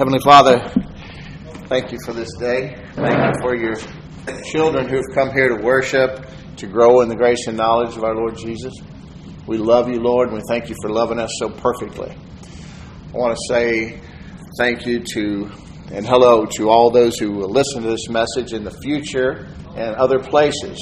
Heavenly Father, thank you for this day. Thank you for your children who've come here to worship, to grow in the grace and knowledge of our Lord Jesus. We love you, Lord, and we thank you for loving us so perfectly. I want to say thank you to and hello to all those who will listen to this message in the future and other places.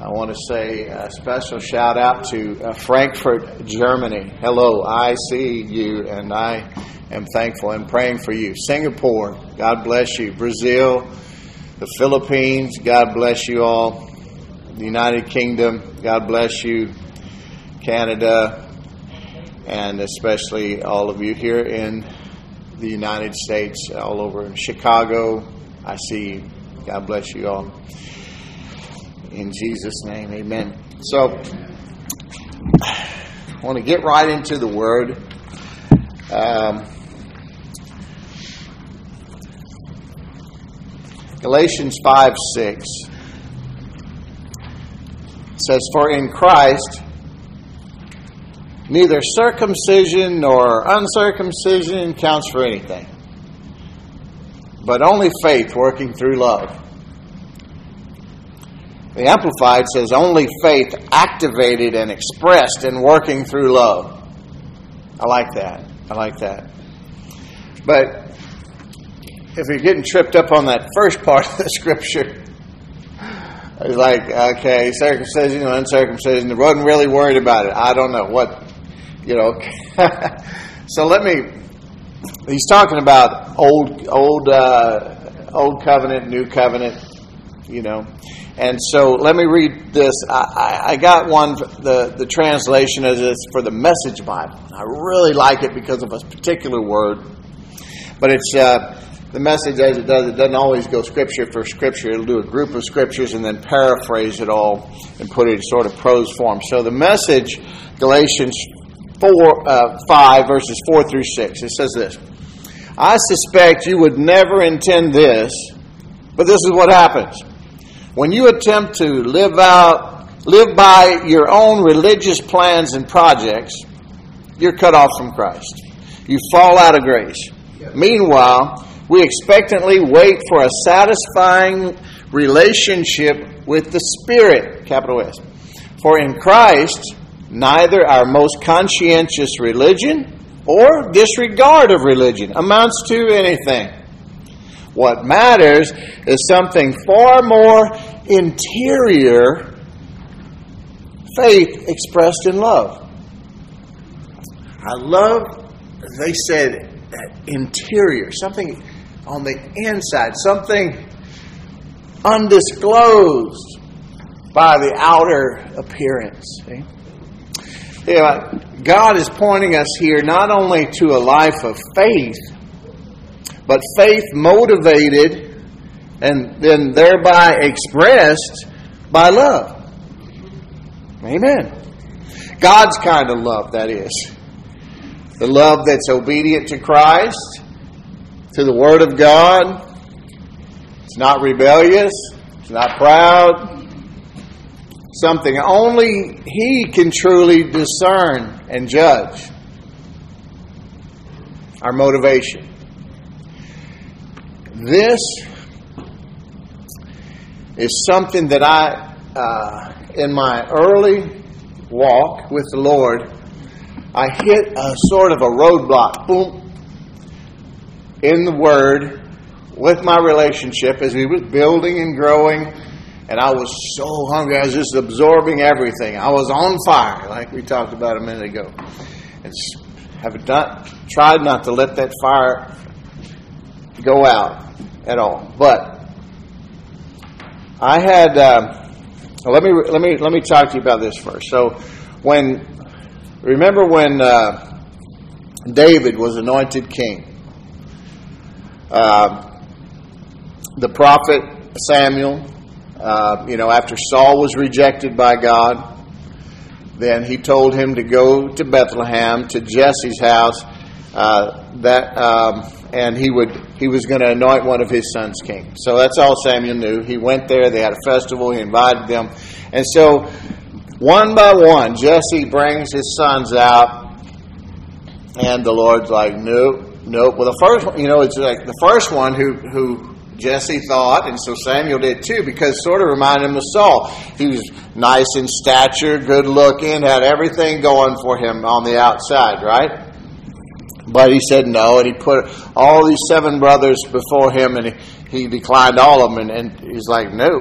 I want to say a special shout out to uh, Frankfurt, Germany. Hello, I see you and I am thankful and praying for you. Singapore, God bless you. Brazil, the Philippines, God bless you all. The United Kingdom, God bless you. Canada, and especially all of you here in the United States, all over Chicago. I see you. God bless you all. In Jesus' name, amen. So, I want to get right into the Word. Um, Galatians 5 6 says, For in Christ, neither circumcision nor uncircumcision counts for anything, but only faith working through love. The Amplified says only faith activated and expressed in working through love. I like that. I like that. But if you're getting tripped up on that first part of the scripture, it's like, okay, circumcision and uncircumcision, I wasn't really worried about it. I don't know what, you know. so let me, he's talking about old, old, uh, old covenant, new covenant, you know. And so let me read this. I, I, got one, the, the translation is it's for the Message Bible. I really like it because of a particular word. But it's uh, the message as it does, it doesn't always go scripture for scripture. It'll do a group of scriptures and then paraphrase it all and put it in sort of prose form. So the message, Galatians 4, uh, 5, verses 4 through 6, it says this I suspect you would never intend this, but this is what happens. When you attempt to live out, live by your own religious plans and projects, you're cut off from Christ. You fall out of grace. Meanwhile, we expectantly wait for a satisfying relationship with the Spirit, capital S. For in Christ, neither our most conscientious religion or disregard of religion amounts to anything. What matters is something far more interior faith expressed in love. I love, they said, interior, something on the inside, something undisclosed by the outer appearance. See? Yeah, God is pointing us here not only to a life of faith, but faith motivated and then thereby expressed by love. Amen. God's kind of love, that is. The love that's obedient to Christ, to the Word of God. It's not rebellious, it's not proud. Something only He can truly discern and judge. Our motivation. This is something that I, uh, in my early walk with the Lord, I hit a sort of a roadblock, boom, in the Word with my relationship as we was building and growing. And I was so hungry. I was just absorbing everything. I was on fire, like we talked about a minute ago. And have not tried not to let that fire go out at all. But I had. Uh, let me let me let me talk to you about this first. So, when remember when uh, David was anointed king, uh, the prophet Samuel, uh, you know, after Saul was rejected by God, then he told him to go to Bethlehem to Jesse's house. Uh, that um, and he would he was going to anoint one of his sons king. So that's all Samuel knew. He went there. They had a festival. He invited them, and so one by one, Jesse brings his sons out, and the Lord's like, "Nope, nope. Well, the first one, you know, it's like the first one who who Jesse thought, and so Samuel did too, because sort of reminded him of Saul. He was nice in stature, good looking, had everything going for him on the outside, right? But he said no, and he put all these seven brothers before him, and he, he declined all of them, and, and he's like, no.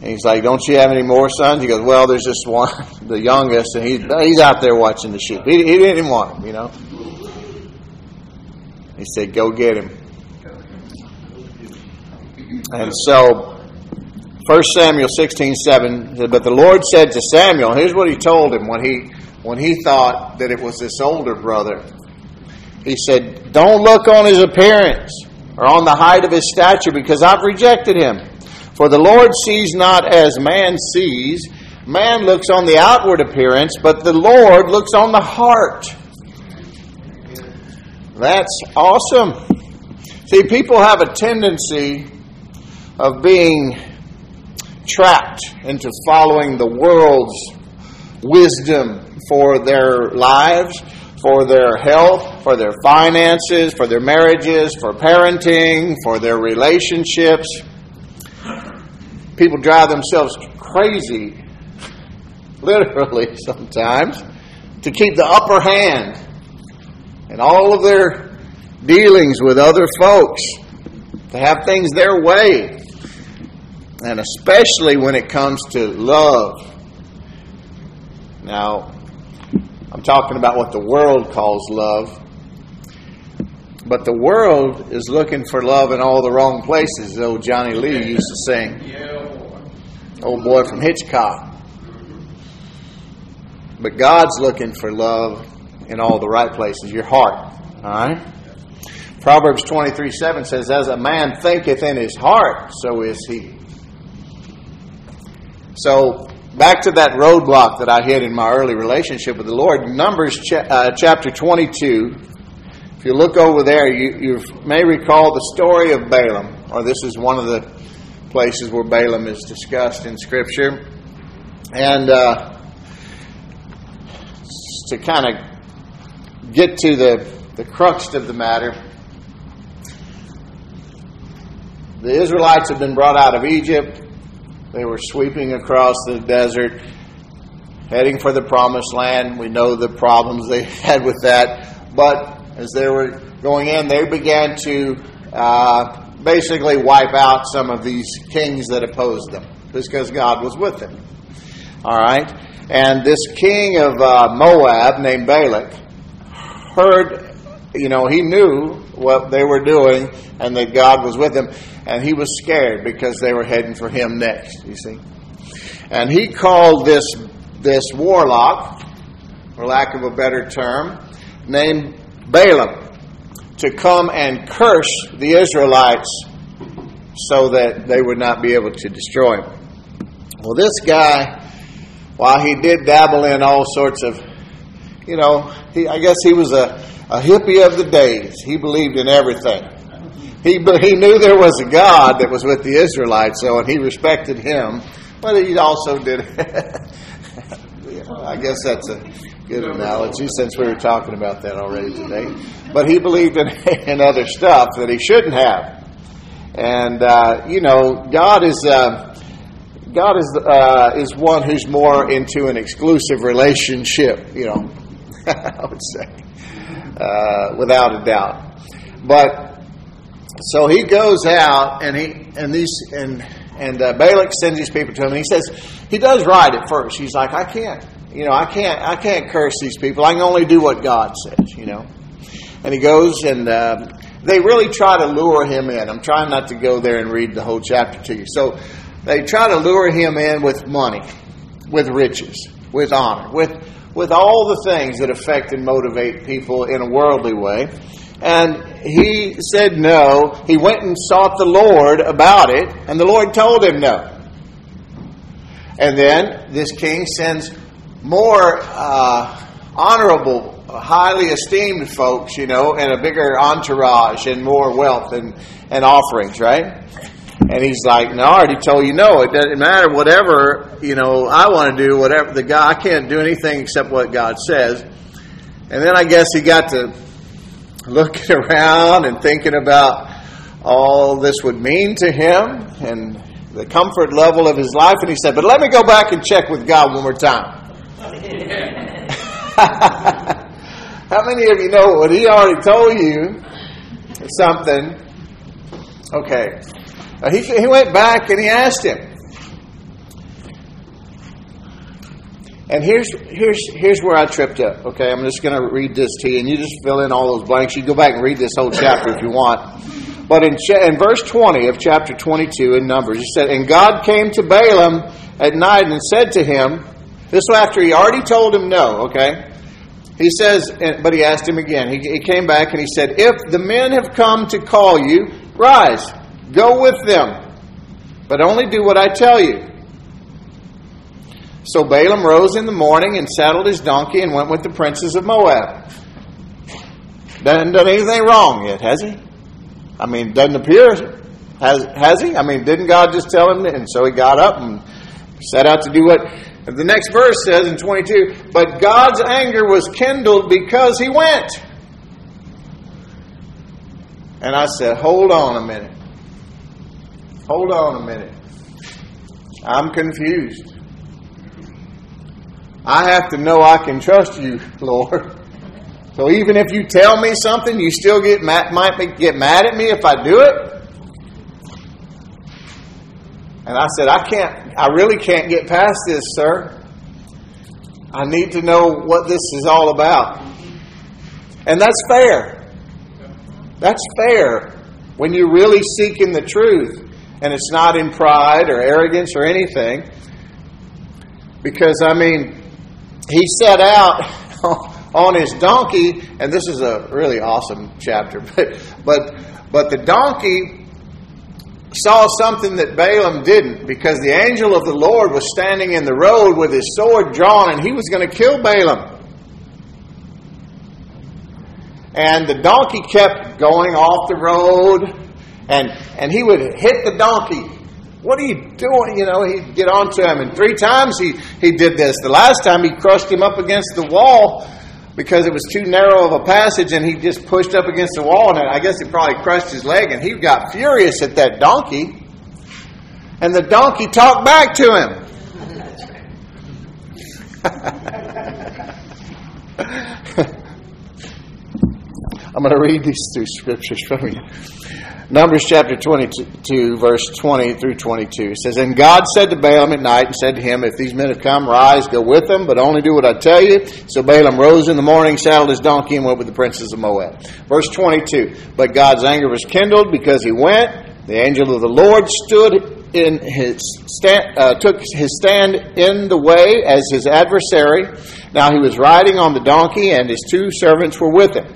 And he's like, don't you have any more sons? He goes, well, there's just one, the youngest, and he's, he's out there watching the sheep. He, he didn't want him, you know. He said, go get him. And so, 1 Samuel 16, 7, but the Lord said to Samuel, here's what he told him when he, when he thought that it was this older brother. He said, Don't look on his appearance or on the height of his stature, because I've rejected him. For the Lord sees not as man sees. Man looks on the outward appearance, but the Lord looks on the heart. That's awesome. See, people have a tendency of being trapped into following the world's wisdom for their lives for their health, for their finances, for their marriages, for parenting, for their relationships. People drive themselves crazy, literally sometimes, to keep the upper hand in all of their dealings with other folks, to have things their way, and especially when it comes to love. Now, I'm talking about what the world calls love. But the world is looking for love in all the wrong places, old Johnny Lee used to sing. Old boy from Hitchcock. But God's looking for love in all the right places, your heart. All right? Proverbs 23 7 says, As a man thinketh in his heart, so is he. So back to that roadblock that I hit in my early relationship with the Lord, Numbers ch- uh, chapter 22. If you look over there, you, you may recall the story of Balaam, or this is one of the places where Balaam is discussed in Scripture. And uh, to kind of get to the, the crux of the matter, the Israelites have been brought out of Egypt. They were sweeping across the desert, heading for the promised land. We know the problems they had with that. But as they were going in, they began to uh, basically wipe out some of these kings that opposed them because God was with them. All right? And this king of uh, Moab named Balak heard, you know, he knew what they were doing and that God was with them and he was scared because they were heading for him next, you see. And he called this, this warlock, for lack of a better term, named Balaam, to come and curse the Israelites so that they would not be able to destroy him. Well, this guy, while he did dabble in all sorts of, you know, he, I guess he was a, a hippie of the days. He believed in everything. He, he knew there was a God that was with the Israelites, so and he respected him, but he also did. I guess that's a good analogy since we were talking about that already today. But he believed in, in other stuff that he shouldn't have, and uh, you know, God is. Uh, God is uh, is one who's more into an exclusive relationship, you know, I would say, uh, without a doubt. But so he goes out and he and these and and uh, Balak sends these people to him. And he says he does right at first. He's like, I can't, you know, I can't, I can't curse these people. I can only do what God says, you know. And he goes and uh, they really try to lure him in. I'm trying not to go there and read the whole chapter to you. So they try to lure him in with money, with riches, with honor, with with all the things that affect and motivate people in a worldly way. And he said no. He went and sought the Lord about it, and the Lord told him no. And then this king sends more uh, honorable, highly esteemed folks, you know, and a bigger entourage and more wealth and, and offerings, right? And he's like, No, I already told you no. It doesn't matter. Whatever, you know, I want to do, whatever the God, I can't do anything except what God says. And then I guess he got to looking around and thinking about all this would mean to him and the comfort level of his life. And he said, But let me go back and check with God one more time. How many of you know what he already told you something? Okay. Uh, he, he went back and he asked him. And here's here's here's where I tripped up. Okay, I'm just going to read this to you, and you just fill in all those blanks. You go back and read this whole chapter if you want. But in in verse 20 of chapter 22 in Numbers, he said, "And God came to Balaam at night and said to him, this was after he already told him no. Okay, he says, but he asked him again. He, he came back and he said, If the men have come to call you, rise, go with them, but only do what I tell you." So Balaam rose in the morning and saddled his donkey and went with the princes of Moab. Doesn't done anything wrong yet, has he? I mean, doesn't appear. Has, has he? I mean, didn't God just tell him? And so he got up and set out to do what the next verse says in 22 But God's anger was kindled because he went. And I said, Hold on a minute. Hold on a minute. I'm confused. I have to know I can trust you, Lord. So even if you tell me something, you still get mad, might get mad at me if I do it. And I said, I can't, I really can't get past this, sir. I need to know what this is all about. And that's fair. That's fair when you're really seeking the truth and it's not in pride or arrogance or anything. Because, I mean, he set out on his donkey, and this is a really awesome chapter, but but but the donkey saw something that Balaam didn't because the angel of the Lord was standing in the road with his sword drawn and he was going to kill Balaam. And the donkey kept going off the road and and he would hit the donkey what are you doing? You know, he'd get onto him. And three times he, he did this. The last time he crushed him up against the wall because it was too narrow of a passage and he just pushed up against the wall. And I guess it probably crushed his leg. And he got furious at that donkey. And the donkey talked back to him. I'm going to read these two scriptures from you. Numbers chapter 22, verse 20 through 22 says, And God said to Balaam at night and said to him, If these men have come, rise, go with them, but only do what I tell you. So Balaam rose in the morning, saddled his donkey, and went with the princes of Moab. Verse 22 But God's anger was kindled because he went. The angel of the Lord stood in his stand, uh, took his stand in the way as his adversary. Now he was riding on the donkey, and his two servants were with him.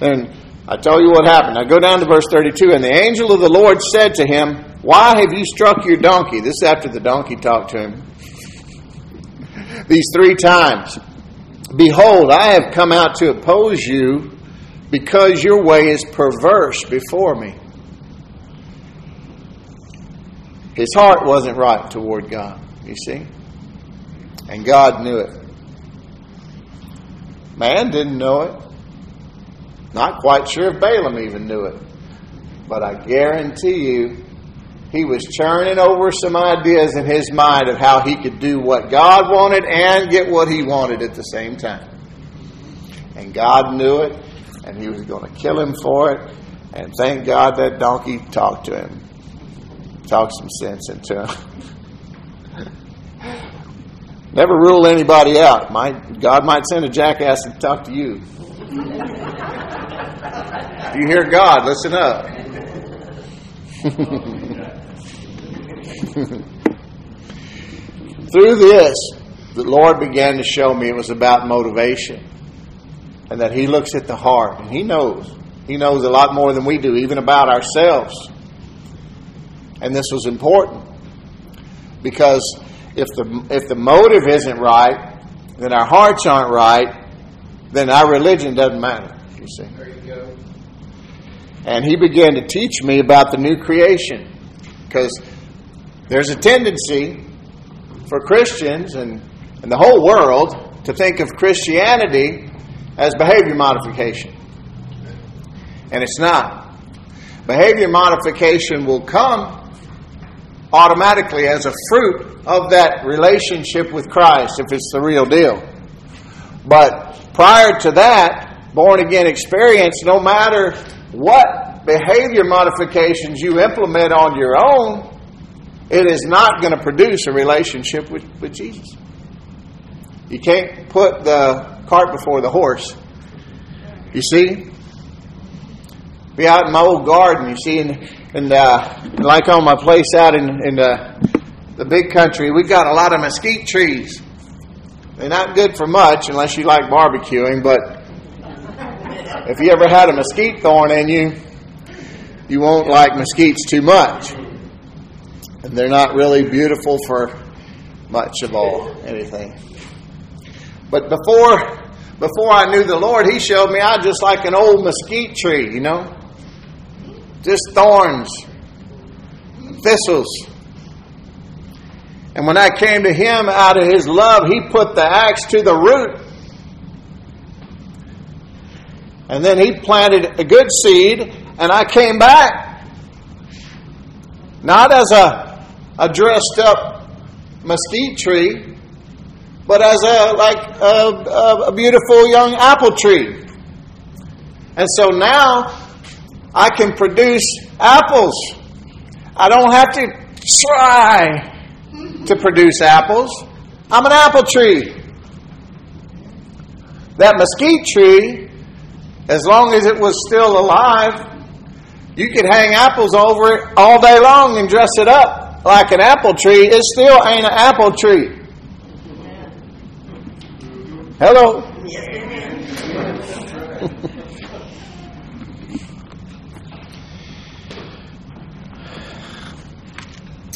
And I tell you what happened. Now go down to verse 32. And the angel of the Lord said to him, Why have you struck your donkey? This after the donkey talked to him. These three times. Behold, I have come out to oppose you because your way is perverse before me. His heart wasn't right toward God, you see? And God knew it. Man didn't know it. Not quite sure if Balaam even knew it. But I guarantee you, he was churning over some ideas in his mind of how he could do what God wanted and get what he wanted at the same time. And God knew it, and he was going to kill him for it. And thank God that donkey talked to him, talked some sense into him. Never rule anybody out. God might send a jackass to talk to you. You hear God, listen up. Through this, the Lord began to show me it was about motivation and that He looks at the heart and He knows. He knows a lot more than we do, even about ourselves. And this was important because if the, if the motive isn't right, then our hearts aren't right, then our religion doesn't matter, you see. And he began to teach me about the new creation. Because there's a tendency for Christians and, and the whole world to think of Christianity as behavior modification. And it's not. Behavior modification will come automatically as a fruit of that relationship with Christ if it's the real deal. But prior to that, born again experience, no matter what behavior modifications you implement on your own, it is not going to produce a relationship with, with Jesus. You can't put the cart before the horse. You see? Be out in my old garden, you see, and, and uh, like on my place out in, in the, the big country, we've got a lot of mesquite trees. They're not good for much unless you like barbecuing, but if you ever had a mesquite thorn in you, you won't like mesquites too much. And they're not really beautiful for much of all anything. But before before I knew the Lord, He showed me I just like an old mesquite tree, you know? Just thorns, thistles. And when I came to Him out of His love, He put the axe to the root. And then He planted a good seed, and I came back. Not as a, a dressed up mesquite tree, but as a like a, a beautiful young apple tree. And so now I can produce apples. I don't have to try to produce apples. I'm an apple tree. That mesquite tree, as long as it was still alive, you could hang apples over it all day long and dress it up like an apple tree. It still ain't an apple tree. Hello.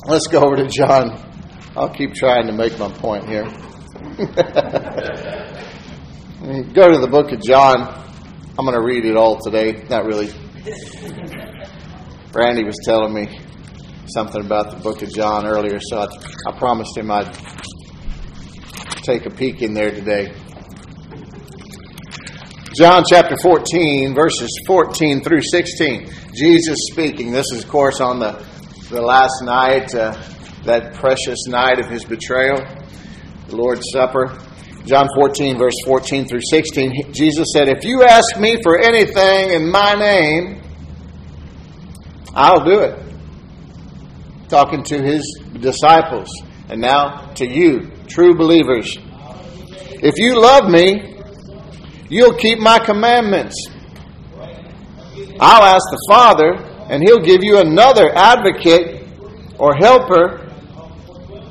Let's go over to John. I'll keep trying to make my point here. go to the book of John. I'm going to read it all today. Not really. Randy was telling me something about the book of John earlier, so I, I promised him I'd take a peek in there today. John chapter 14, verses 14 through 16. Jesus speaking. This is, of course, on the, the last night, uh, that precious night of his betrayal, the Lord's Supper. John 14, verse 14 through 16. Jesus said, If you ask me for anything in my name, I'll do it. Talking to his disciples, and now to you, true believers. If you love me, You'll keep my commandments. I'll ask the Father, and He'll give you another advocate or helper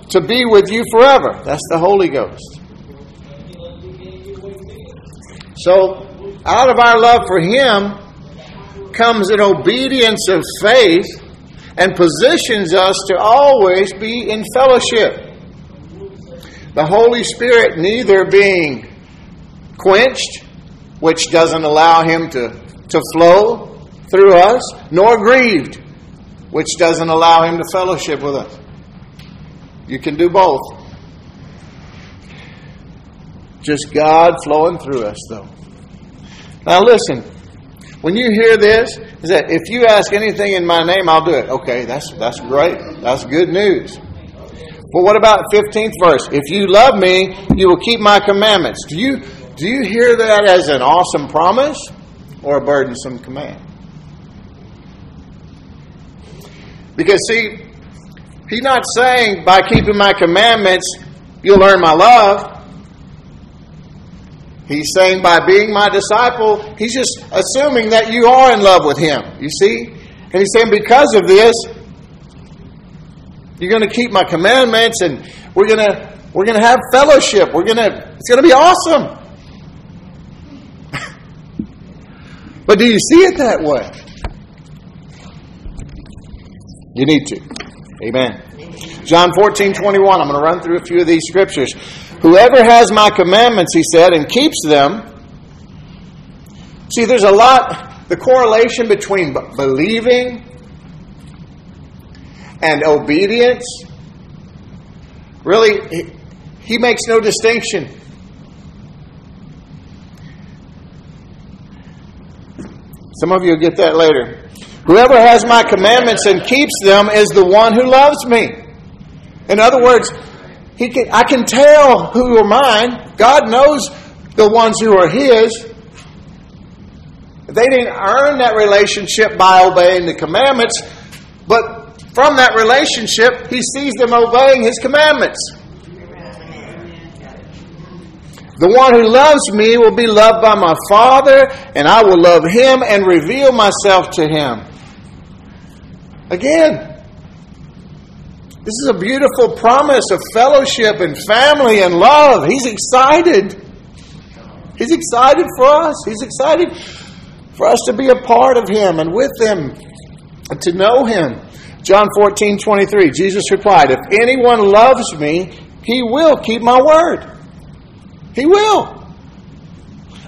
to be with you forever. That's the Holy Ghost. So, out of our love for Him comes an obedience of faith and positions us to always be in fellowship. The Holy Spirit neither being quenched which doesn't allow him to, to flow through us, nor grieved, which doesn't allow him to fellowship with us. You can do both. Just God flowing through us, though. Now, listen. When you hear this, is that if you ask anything in my name, I'll do it. Okay, that's that's great. That's good news. But what about 15th verse? If you love me, you will keep my commandments. Do you do you hear that as an awesome promise or a burdensome command? Because, see, he's not saying by keeping my commandments, you'll earn my love. He's saying by being my disciple, he's just assuming that you are in love with him. You see? And he's saying because of this, you're going to keep my commandments and we're going to we're going to have fellowship. We're going to it's going to be awesome. But do you see it that way? You need to. Amen. John 14, 21. I'm going to run through a few of these scriptures. Whoever has my commandments, he said, and keeps them. See, there's a lot, the correlation between believing and obedience. Really, he makes no distinction. Some of you will get that later. Whoever has my commandments and keeps them is the one who loves me. In other words, he can, I can tell who are mine. God knows the ones who are His. They didn't earn that relationship by obeying the commandments, but from that relationship, He sees them obeying His commandments. The one who loves me will be loved by my Father, and I will love him and reveal myself to him. Again, this is a beautiful promise of fellowship and family and love. He's excited. He's excited for us. He's excited for us to be a part of Him and with Him and to know Him. John 14, 23, Jesus replied, If anyone loves me, he will keep my word. He will.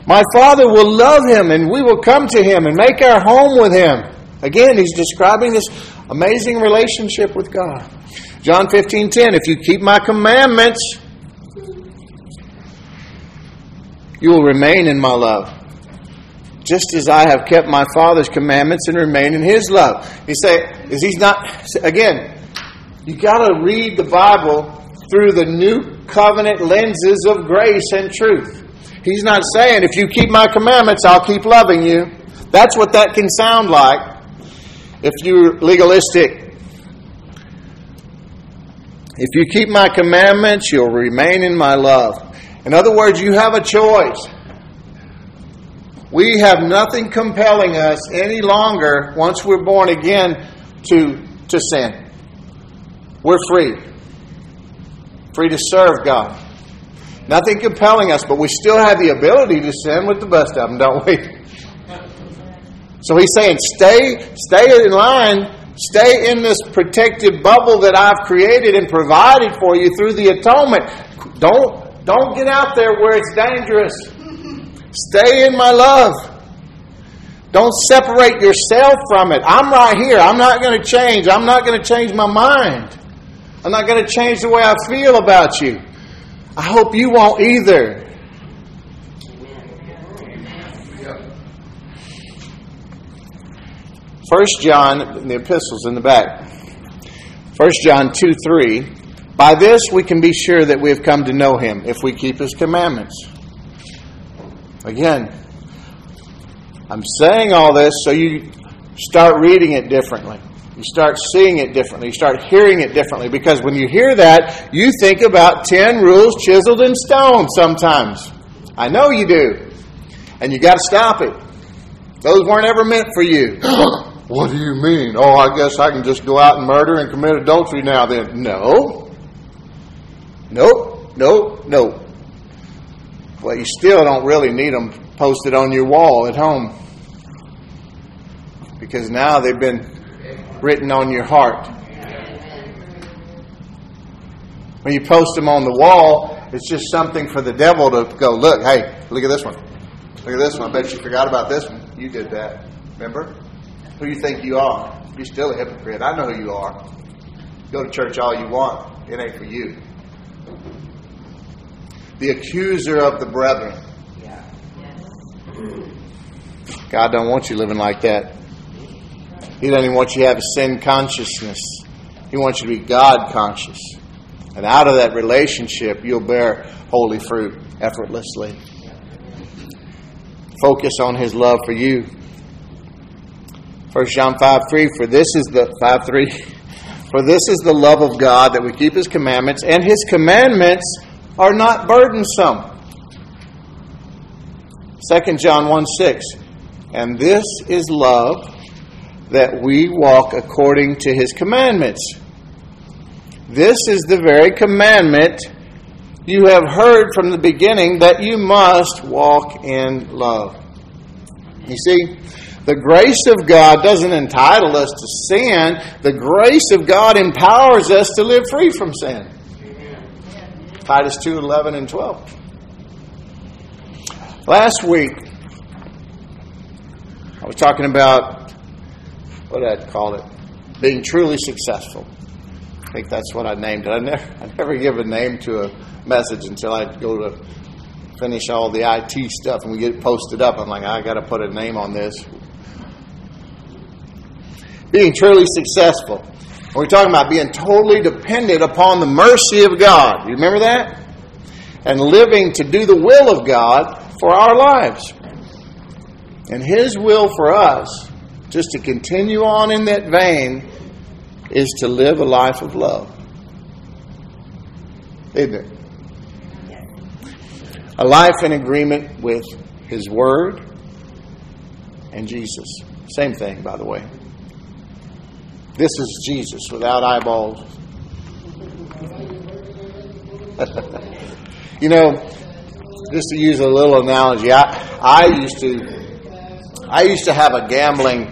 My Father will love him, and we will come to him and make our home with him. Again, he's describing this amazing relationship with God. John 15, 10, If you keep my commandments, you will remain in my love. Just as I have kept my Father's commandments and remain in his love. He say, is he's not again, you gotta read the Bible through the new covenant lenses of grace and truth. He's not saying, if you keep my commandments, I'll keep loving you. That's what that can sound like if you're legalistic. If you keep my commandments, you'll remain in my love. In other words, you have a choice. We have nothing compelling us any longer once we're born again to, to sin. We're free free to serve God. Nothing compelling us, but we still have the ability to sin with the best of them, don't we? So he's saying, stay, stay in line, stay in this protected bubble that I've created and provided for you through the atonement. Don't, don't get out there where it's dangerous. Stay in my love. Don't separate yourself from it. I'm right here. I'm not going to change. I'm not going to change my mind. I'm not going to change the way I feel about you. I hope you won't either. First John, the epistles in the back. First John 2 3. By this we can be sure that we have come to know him if we keep his commandments. Again, I'm saying all this so you start reading it differently. You start seeing it differently. You start hearing it differently. Because when you hear that, you think about 10 rules chiseled in stone sometimes. I know you do. And you got to stop it. Those weren't ever meant for you. What do you mean? Oh, I guess I can just go out and murder and commit adultery now then. No. Nope. Nope. Nope. Well, you still don't really need them posted on your wall at home. Because now they've been written on your heart. When you post them on the wall, it's just something for the devil to go, look, hey, look at this one. Look at this one. I bet you forgot about this one. You did that. Remember? Who you think you are? You're still a hypocrite. I know who you are. Go to church all you want. It ain't for you. The accuser of the brethren. God don't want you living like that. He doesn't even want you to have a sin consciousness. He wants you to be God conscious. And out of that relationship, you'll bear holy fruit effortlessly. Focus on His love for you. 1 John 5 3, for this is the 5 3. For this is the love of God that we keep His commandments, and His commandments are not burdensome. 2 John 1 6. And this is love that we walk according to his commandments. This is the very commandment you have heard from the beginning that you must walk in love. You see, the grace of God doesn't entitle us to sin. The grace of God empowers us to live free from sin. Titus 2 11 and 12. Last week, I was talking about what I'd call it, being truly successful. I think that's what I named it. I never, I never give a name to a message until I go to finish all the IT stuff and we get it posted up. I'm like, I got to put a name on this. Being truly successful. We're talking about being totally dependent upon the mercy of God. You remember that? And living to do the will of God for our lives. And His will for us, just to continue on in that vein, is to live a life of love. Isn't it? A life in agreement with His Word and Jesus. Same thing, by the way. This is Jesus without eyeballs. you know, just to use a little analogy, I, I used to I used to have a gambling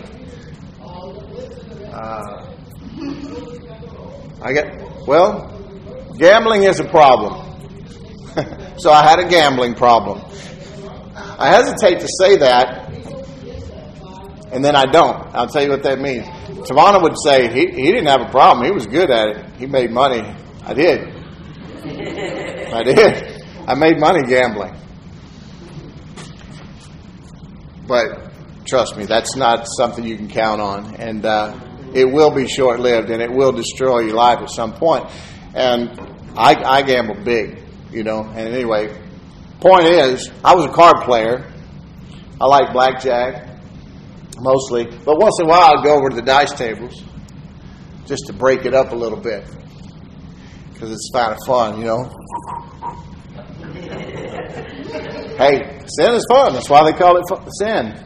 uh, I get well, gambling is a problem. so I had a gambling problem. I hesitate to say that, and then I don't. I'll tell you what that means. Savannah would say he, he didn't have a problem. He was good at it. He made money. I did. I did. I made money gambling. But trust me, that's not something you can count on. And uh, it will be short lived and it will destroy your life at some point. And I, I gamble big, you know. And anyway, point is, I was a card player. I like blackjack mostly. But once in a while, I'd go over to the dice tables just to break it up a little bit because it's kind of fun, you know. hey, sin is fun. That's why they call it fun, sin.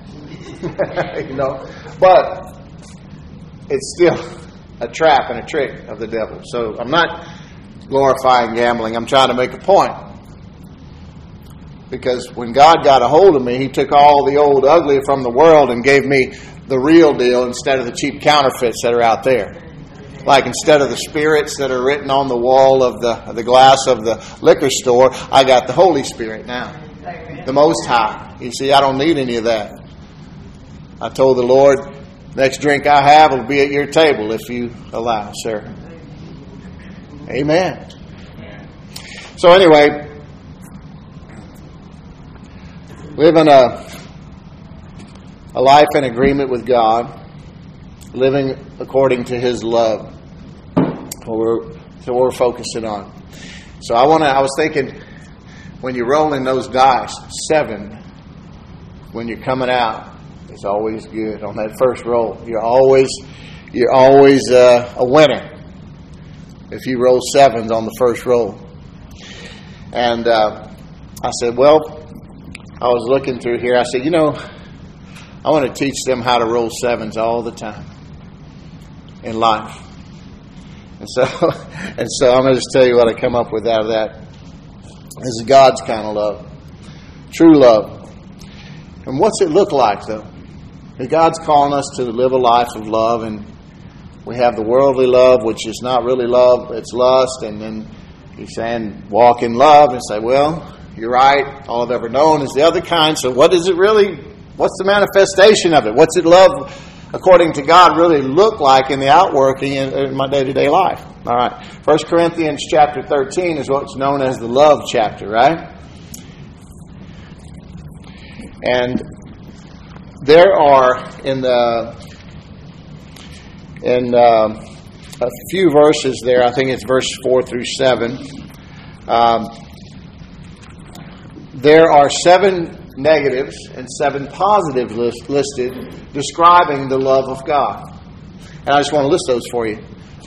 you know, but it's still a trap and a trick of the devil. So I'm not glorifying gambling. I'm trying to make a point. Because when God got a hold of me, He took all the old ugly from the world and gave me the real deal instead of the cheap counterfeits that are out there. Like instead of the spirits that are written on the wall of the, the glass of the liquor store, I got the Holy Spirit now. The Most High. You see, I don't need any of that. I told the Lord, next drink I have will be at your table if you allow, sir. Amen. So, anyway, living a, a life in agreement with God, living according to His love. What we're, what we're focusing on. So I want to. I was thinking when you're rolling those dice, seven. When you're coming out, it's always good on that first roll. You're always you're always uh, a winner if you roll sevens on the first roll. And uh, I said, well, I was looking through here. I said, you know, I want to teach them how to roll sevens all the time in life. And so, and so I'm going to just tell you what I come up with out of that. This is God's kind of love, true love. And what's it look like, though? God's calling us to live a life of love, and we have the worldly love, which is not really love, it's lust, and then He's saying walk in love, and say, well, you're right. All I've ever known is the other kind. So, what is it really? What's the manifestation of it? What's it love, according to God, really look like in the outworking in, in my day to day life? All right. First Corinthians chapter 13 is what's known as the love chapter, right? And there are in the in um, a few verses there. I think it's verse four through seven. Um, there are seven negatives and seven positives list, listed describing the love of God. And I just want to list those for you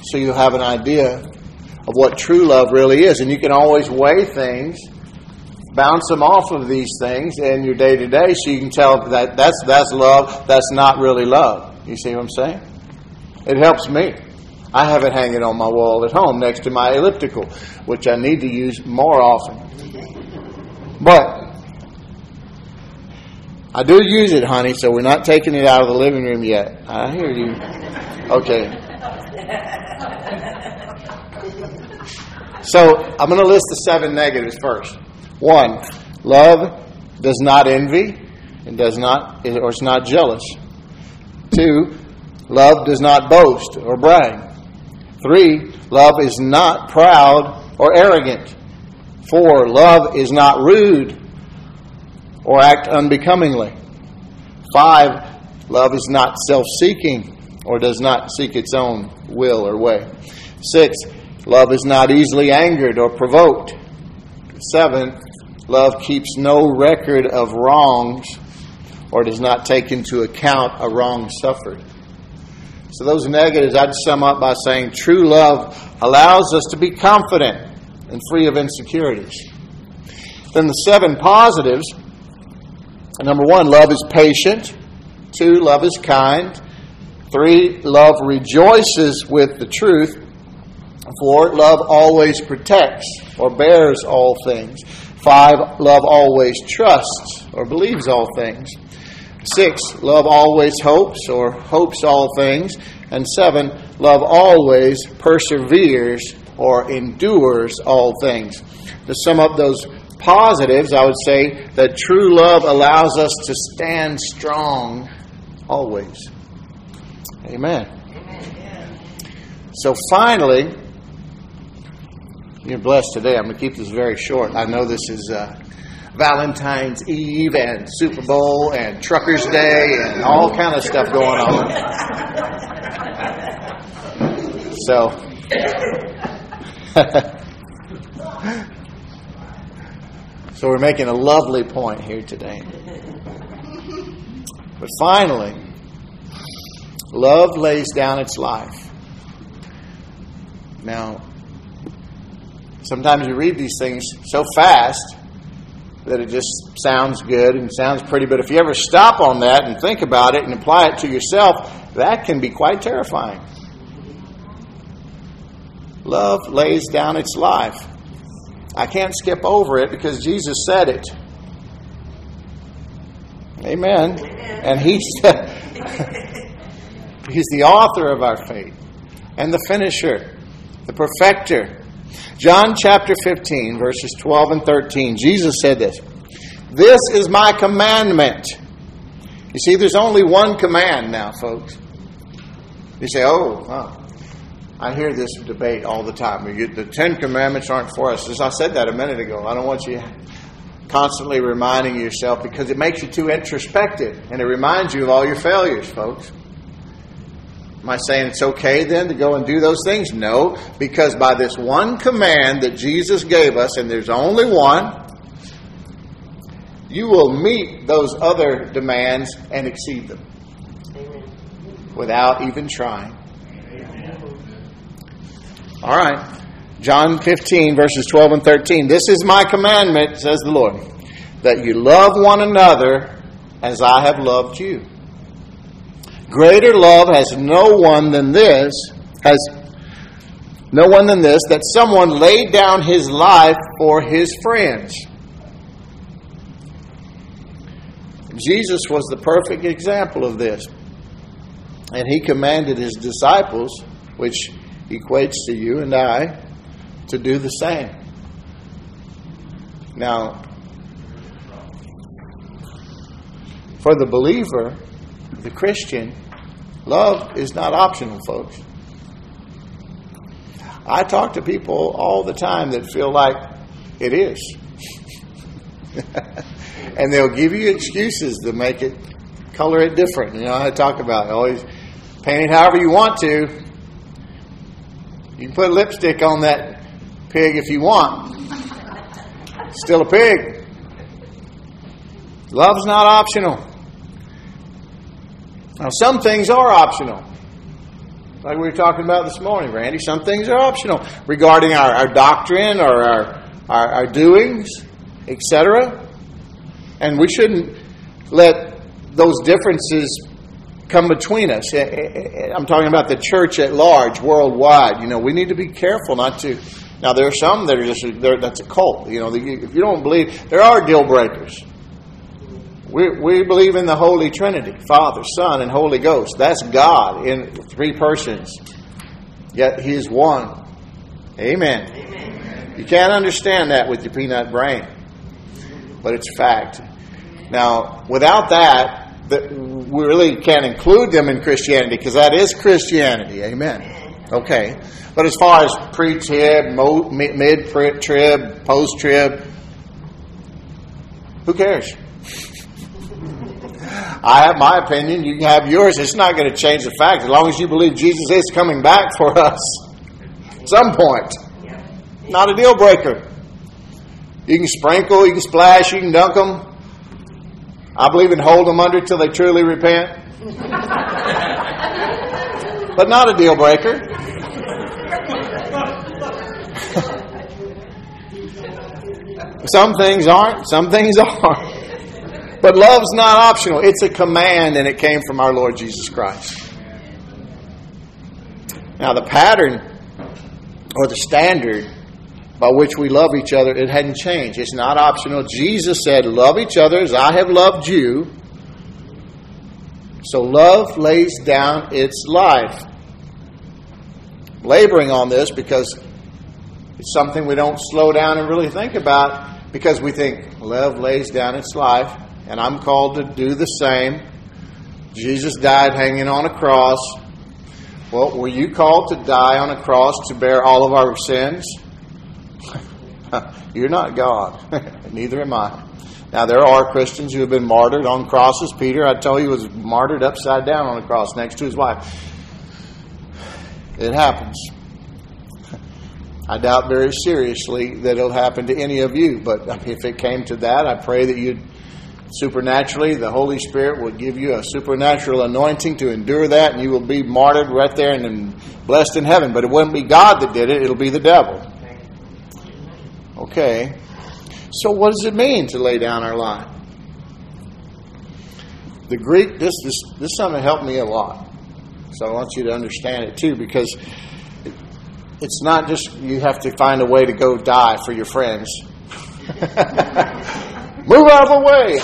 so you have an idea of what true love really is. And you can always weigh things, bounce them off of these things in your day to day so you can tell that that's, that's love, that's not really love. You see what I'm saying? It helps me. I have it hanging on my wall at home next to my elliptical, which I need to use more often. But I do use it, honey, so we're not taking it out of the living room yet. I hear you. Okay. So I'm going to list the seven negatives first. One, love does not envy and does not or is not jealous. Two, love does not boast or brag. Three, love is not proud or arrogant. Four, love is not rude or act unbecomingly. Five, love is not self seeking. or does not seek its own will or way. Six, love is not easily angered or provoked. Seven, love keeps no record of wrongs or does not take into account a wrong suffered. So, those negatives I'd sum up by saying true love allows us to be confident and free of insecurities. Then the seven positives number one, love is patient. Two, love is kind. Three, love rejoices with the truth. Four, love always protects or bears all things. Five, love always trusts or believes all things. Six, love always hopes or hopes all things. And seven, love always perseveres or endures all things. To sum up those positives, I would say that true love allows us to stand strong always. Amen. So finally, you're blessed today. I'm going to keep this very short. I know this is uh, Valentine's Eve and Super Bowl and Truckers Day and all kind of stuff going on. So, so we're making a lovely point here today. But finally, love lays down its life. Now, sometimes you read these things so fast that it just sounds good and sounds pretty. But if you ever stop on that and think about it and apply it to yourself, that can be quite terrifying. Love lays down its life. I can't skip over it because Jesus said it. Amen. And he said, He's the author of our faith and the finisher, the perfecter John chapter 15, verses 12 and 13, Jesus said this This is my commandment. You see, there's only one command now, folks. You say, oh, wow. I hear this debate all the time. The Ten Commandments aren't for us. As I said that a minute ago, I don't want you constantly reminding yourself because it makes you too introspective and it reminds you of all your failures, folks. Am I saying it's okay then to go and do those things? No, because by this one command that Jesus gave us, and there's only one, you will meet those other demands and exceed them Amen. without even trying. All right. John 15, verses 12 and 13. This is my commandment, says the Lord, that you love one another as I have loved you. Greater love has no one than this, has no one than this, that someone laid down his life for his friends. Jesus was the perfect example of this. And he commanded his disciples, which equates to you and I, to do the same. Now, for the believer, the Christian, love is not optional, folks. I talk to people all the time that feel like it is. and they'll give you excuses to make it color it different. You know, I talk about always paint it however you want to. You can put lipstick on that pig if you want. Still a pig. Love's not optional. Now, some things are optional. Like we were talking about this morning, Randy, some things are optional regarding our, our doctrine or our, our, our doings, etc. And we shouldn't let those differences come between us. Eh, eh, eh, I'm talking about the church at large, worldwide. You know, we need to be careful not to. Now, there are some that are just that's a cult. You know, if you don't believe, there are deal breakers. We, we believe in the Holy Trinity Father, Son, and Holy Ghost. That's God in three persons. Yet He is one. Amen. Amen. You can't understand that with your peanut brain, but it's fact. Now, without that, that we really can't include them in Christianity because that is Christianity. Amen. Okay. But as far as pre trib, mid trib, post trib, who cares? I have my opinion. You can have yours. It's not going to change the fact as long as you believe Jesus is coming back for us at some point. Not a deal breaker. You can sprinkle, you can splash, you can dunk them. I believe in hold them under till they truly repent. but not a deal breaker. some things aren't, some things are. But love's not optional. It's a command, and it came from our Lord Jesus Christ. Now, the pattern or the standard by which we love each other, it hadn't changed. It's not optional. Jesus said, Love each other as I have loved you. So love lays down its life. Laboring on this because it's something we don't slow down and really think about because we think love lays down its life, and I'm called to do the same. Jesus died hanging on a cross. Well, were you called to die on a cross to bear all of our sins? You're not God. Neither am I. Now, there are Christians who have been martyred on crosses. Peter, I tell you, was martyred upside down on a cross next to his wife. It happens. I doubt very seriously that it'll happen to any of you, but if it came to that, I pray that you'd supernaturally, the Holy Spirit would give you a supernatural anointing to endure that, and you will be martyred right there and blessed in heaven. But it wouldn't be God that did it, it'll be the devil. Okay. So, what does it mean to lay down our life? The Greek, this, this, this something helped me a lot. So, I want you to understand it too, because it, it's not just you have to find a way to go die for your friends. Move out of the way.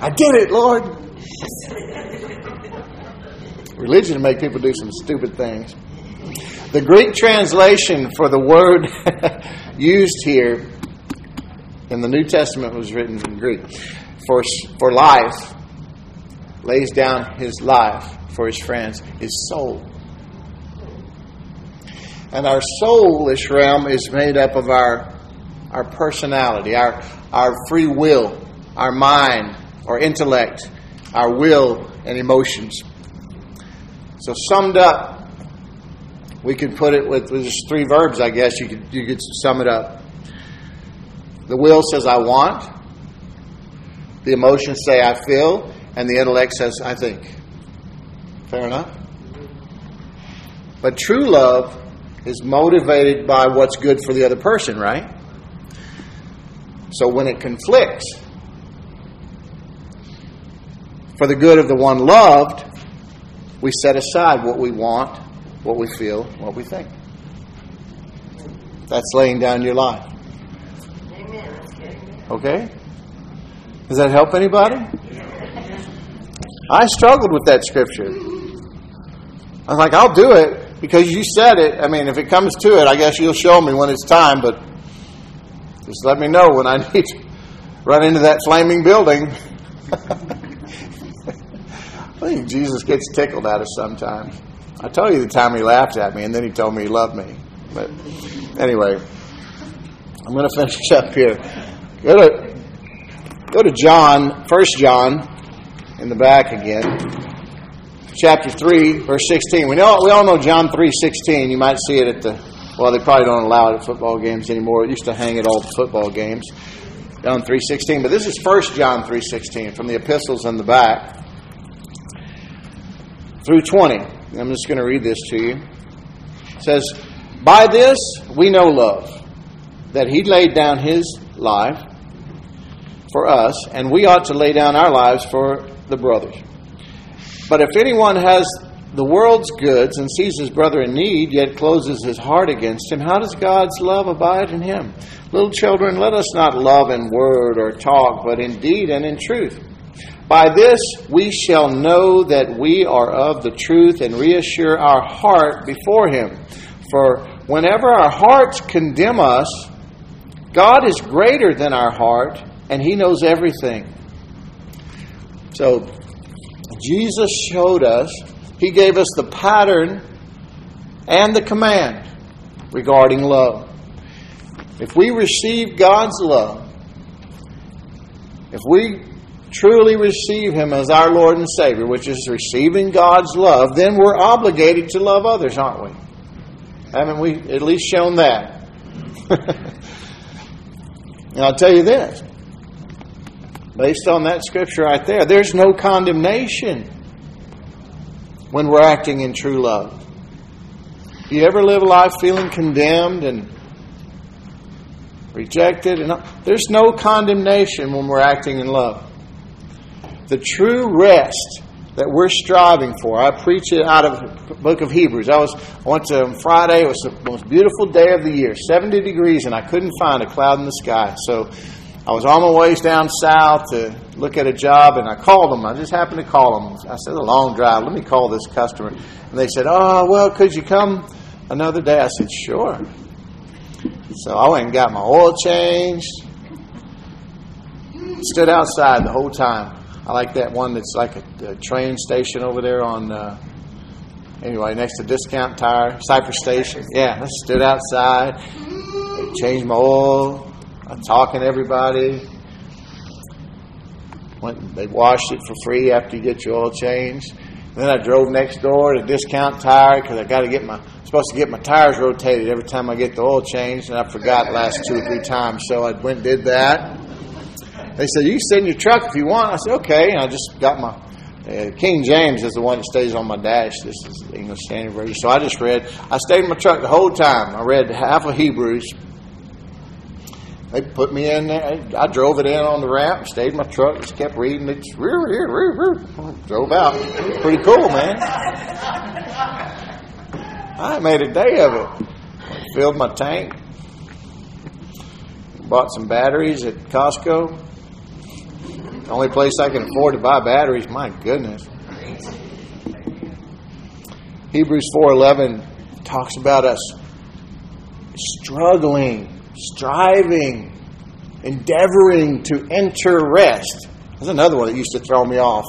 I did it, Lord. Religion make people do some stupid things. The Greek translation for the word used here in the New Testament was written in Greek. For, for life, lays down his life for his friends, his soul. And our soulish realm is made up of our, our personality, our, our free will, our mind, our intellect, our will, and emotions. So, summed up, we could put it with, just three verbs, I guess you could, you could sum it up. The will says, I want. The emotions say, I feel. And the intellect says, I think. Fair enough? But true love is motivated by what's good for the other person, right? So when it conflicts for the good of the one loved, we set aside what we want what we feel, what we think. That's laying down your life. Okay? Does that help anybody? I struggled with that scripture. I was like, I'll do it because you said it. I mean, if it comes to it, I guess you'll show me when it's time, but just let me know when I need to run into that flaming building. I think Jesus gets tickled at us sometimes. I told you the time he laughed at me, and then he told me he loved me. But anyway, I'm going to finish up here. Go to go to John, First John, in the back again, chapter three, verse sixteen. We know we all know John three sixteen. You might see it at the well, they probably don't allow it at football games anymore. It used to hang at all the football games. John three sixteen, but this is First John three sixteen from the epistles in the back through I'm just going to read this to you. It says, By this we know love, that he laid down his life for us, and we ought to lay down our lives for the brothers. But if anyone has the world's goods and sees his brother in need, yet closes his heart against him, how does God's love abide in him? Little children, let us not love in word or talk, but in deed and in truth. By this we shall know that we are of the truth and reassure our heart before Him. For whenever our hearts condemn us, God is greater than our heart and He knows everything. So, Jesus showed us, He gave us the pattern and the command regarding love. If we receive God's love, If we truly receive Him as our Lord and Savior, which is receiving God's love, then we're obligated to love others, aren't we? Haven't we at least shown that? and I'll tell you this based on that scripture right there, there's no condemnation when we're acting in true love. Do you ever live a life feeling condemned and rejected? And there's no condemnation when we're acting in love. The true rest that we're striving for. I preach it out of the book of Hebrews. I was I went to Friday. It was the most beautiful day of the year, 70 degrees, and I couldn't find a cloud in the sky. So I was on my ways down south to look at a job, and I called them. I just happened to call them. I said, "A long drive. Let me call this customer." And they said, "Oh, well, could you come another day?" I said, "Sure." So I went and got my oil changed. Stood outside the whole time. I like that one that's like a, a train station over there on, uh, anyway, next to Discount Tire, Cypress Station. Yeah, I stood outside, changed my oil, I'm talking to everybody. Went, they washed it for free after you get your oil changed. then I drove next door to Discount Tire because I got to get my supposed to get my tires rotated every time I get the oil changed, and I forgot last two or three times. So I went and did that. They said, You can sit in your truck if you want. I said, Okay. And I just got my. Uh, King James is the one that stays on my dash. This is the English Standard Version. So I just read. I stayed in my truck the whole time. I read half of Hebrews. They put me in there. I drove it in on the ramp, stayed in my truck, just kept reading it. Drove out. Pretty cool, man. I made a day of it. Filled my tank. Bought some batteries at Costco. The only place I can afford to buy batteries, my goodness. Hebrews 4:11 talks about us struggling, striving, endeavoring to enter rest. That's another one that used to throw me off.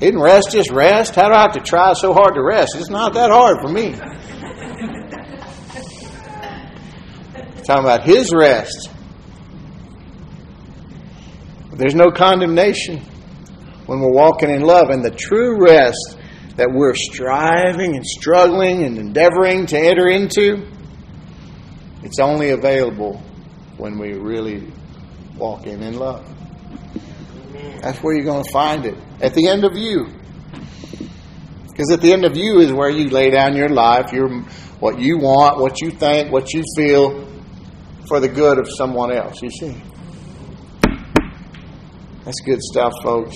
Isn't rest just rest? How do I have to try so hard to rest? It's not that hard for me. talking about his rest. There's no condemnation when we're walking in love. And the true rest that we're striving and struggling and endeavoring to enter into, it's only available when we really walk in in love. That's where you're going to find it. At the end of you. Because at the end of you is where you lay down your life, your, what you want, what you think, what you feel for the good of someone else, you see. That's good stuff, folks.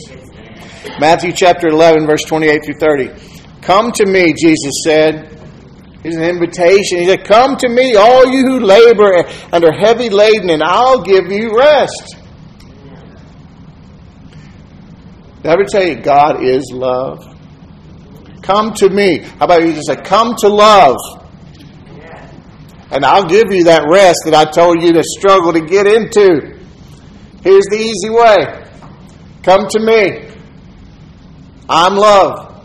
Matthew chapter 11, verse 28 through 30. Come to me, Jesus said. Here's an invitation. He said, Come to me, all you who labor and are heavy laden, and I'll give you rest. Did I ever tell you God is love? Come to me. How about you just say, Come to love? And I'll give you that rest that I told you to struggle to get into. Here's the easy way Come to me. I'm love.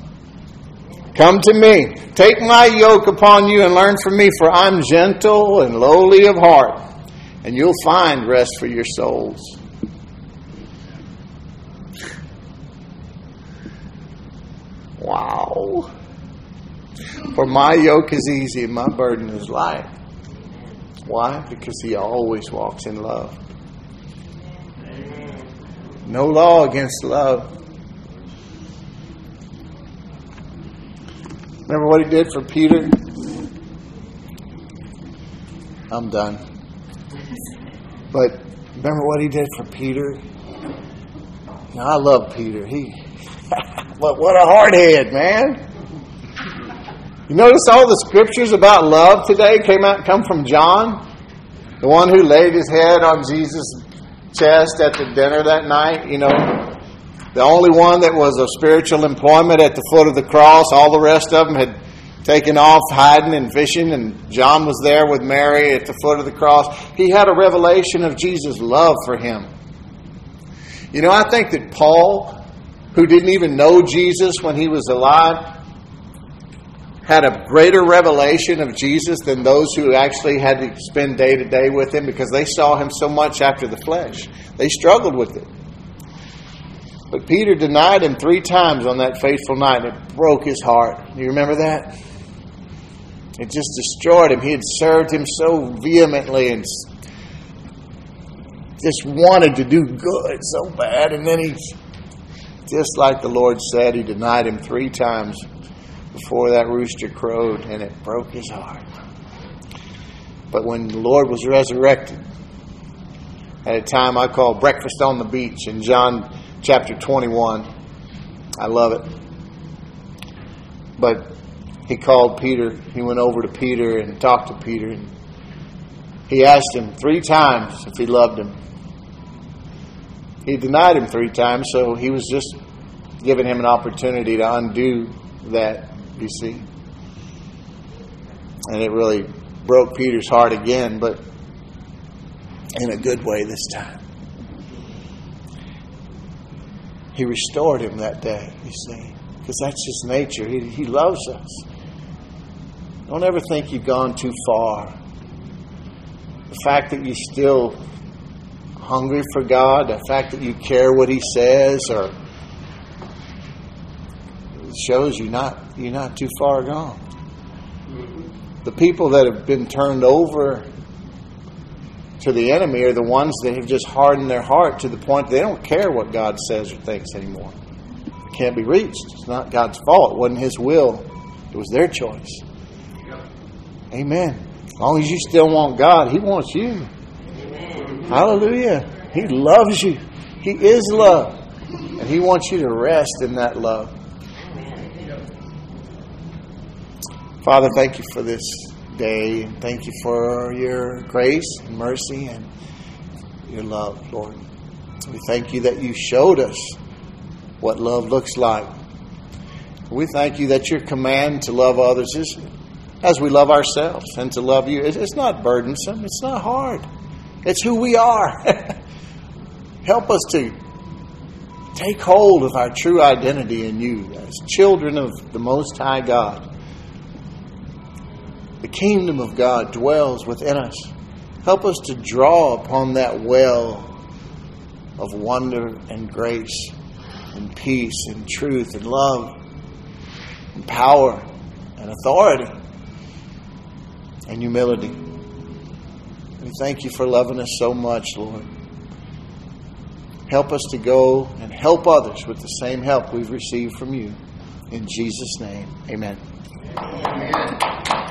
Come to me. Take my yoke upon you and learn from me, for I'm gentle and lowly of heart, and you'll find rest for your souls. Wow. For my yoke is easy and my burden is light. Why? Because he always walks in love. No law against love. Remember what he did for Peter? I'm done. But remember what he did for Peter? Now, I love Peter. He, but what a hardhead, man. You notice all the scriptures about love today came out come from John, the one who laid his head on Jesus' chest at the dinner that night, you know, the only one that was of spiritual employment at the foot of the cross. All the rest of them had taken off hiding and fishing, and John was there with Mary at the foot of the cross. He had a revelation of Jesus' love for him. You know, I think that Paul, who didn't even know Jesus when he was alive, had a greater revelation of Jesus than those who actually had to spend day to day with him because they saw him so much after the flesh. They struggled with it. But Peter denied him three times on that fateful night, it broke his heart. You remember that? It just destroyed him. He had served him so vehemently and just wanted to do good so bad, and then he, just like the Lord said, he denied him three times before that rooster crowed, and it broke his heart. But when the Lord was resurrected, at a time I call breakfast on the beach in John chapter 21. I love it. But he called Peter. He went over to Peter and talked to Peter. And he asked him three times if he loved him. He denied him three times, so he was just giving him an opportunity to undo that, you see. And it really broke Peter's heart again, but in a good way this time. He restored him that day, you see, because that's his nature. He, he loves us. Don't ever think you've gone too far. The fact that you're still hungry for God, the fact that you care what He says, or shows you not you're not too far gone. The people that have been turned over to the enemy are the ones that have just hardened their heart to the point they don't care what God says or thinks anymore. It can't be reached. It's not God's fault. It wasn't His will. It was their choice. Amen. As long as you still want God, He wants you. Hallelujah. He loves you. He is love. And He wants you to rest in that love. Father, thank you for this day. And thank you for your grace and mercy and your love, Lord. We thank you that you showed us what love looks like. We thank you that your command to love others is as we love ourselves and to love you. It's not burdensome, it's not hard. It's who we are. Help us to take hold of our true identity in you as children of the Most High God. The kingdom of God dwells within us. Help us to draw upon that well of wonder and grace and peace and truth and love and power and authority and humility. We thank you for loving us so much, Lord. Help us to go and help others with the same help we've received from you. In Jesus' name, amen. amen.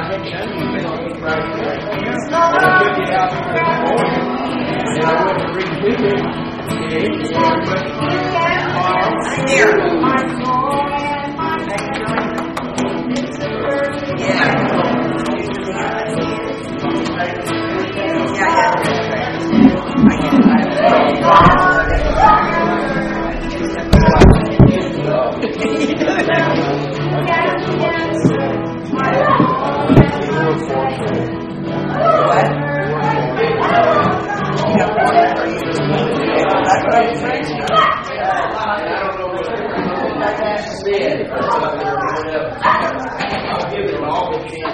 Yeah. right. I I Yeah. Yeah, yeah. I I don't know what that said, or.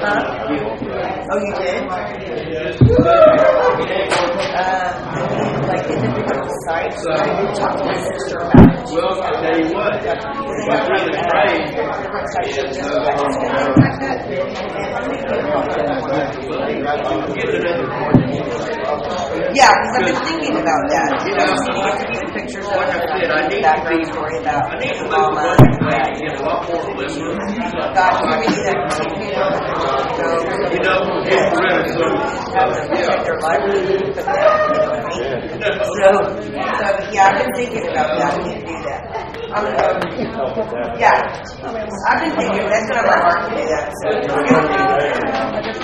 Huh? Oh, you did? Uh, like, in the beginning site, I talked to my sister about it. Well, I tell you what, my brother prayed. Yeah, because I've been thinking about that. You know, taking need to be, I need to be, I need to I need to be, I need to be, I need I need so. Yeah, I've been thinking about that, I can't do that. Yeah, I've been thinking, that's what I'm remarking to.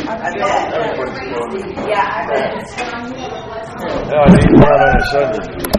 I bet. Yeah, I bet. No, I need more on a Sunday.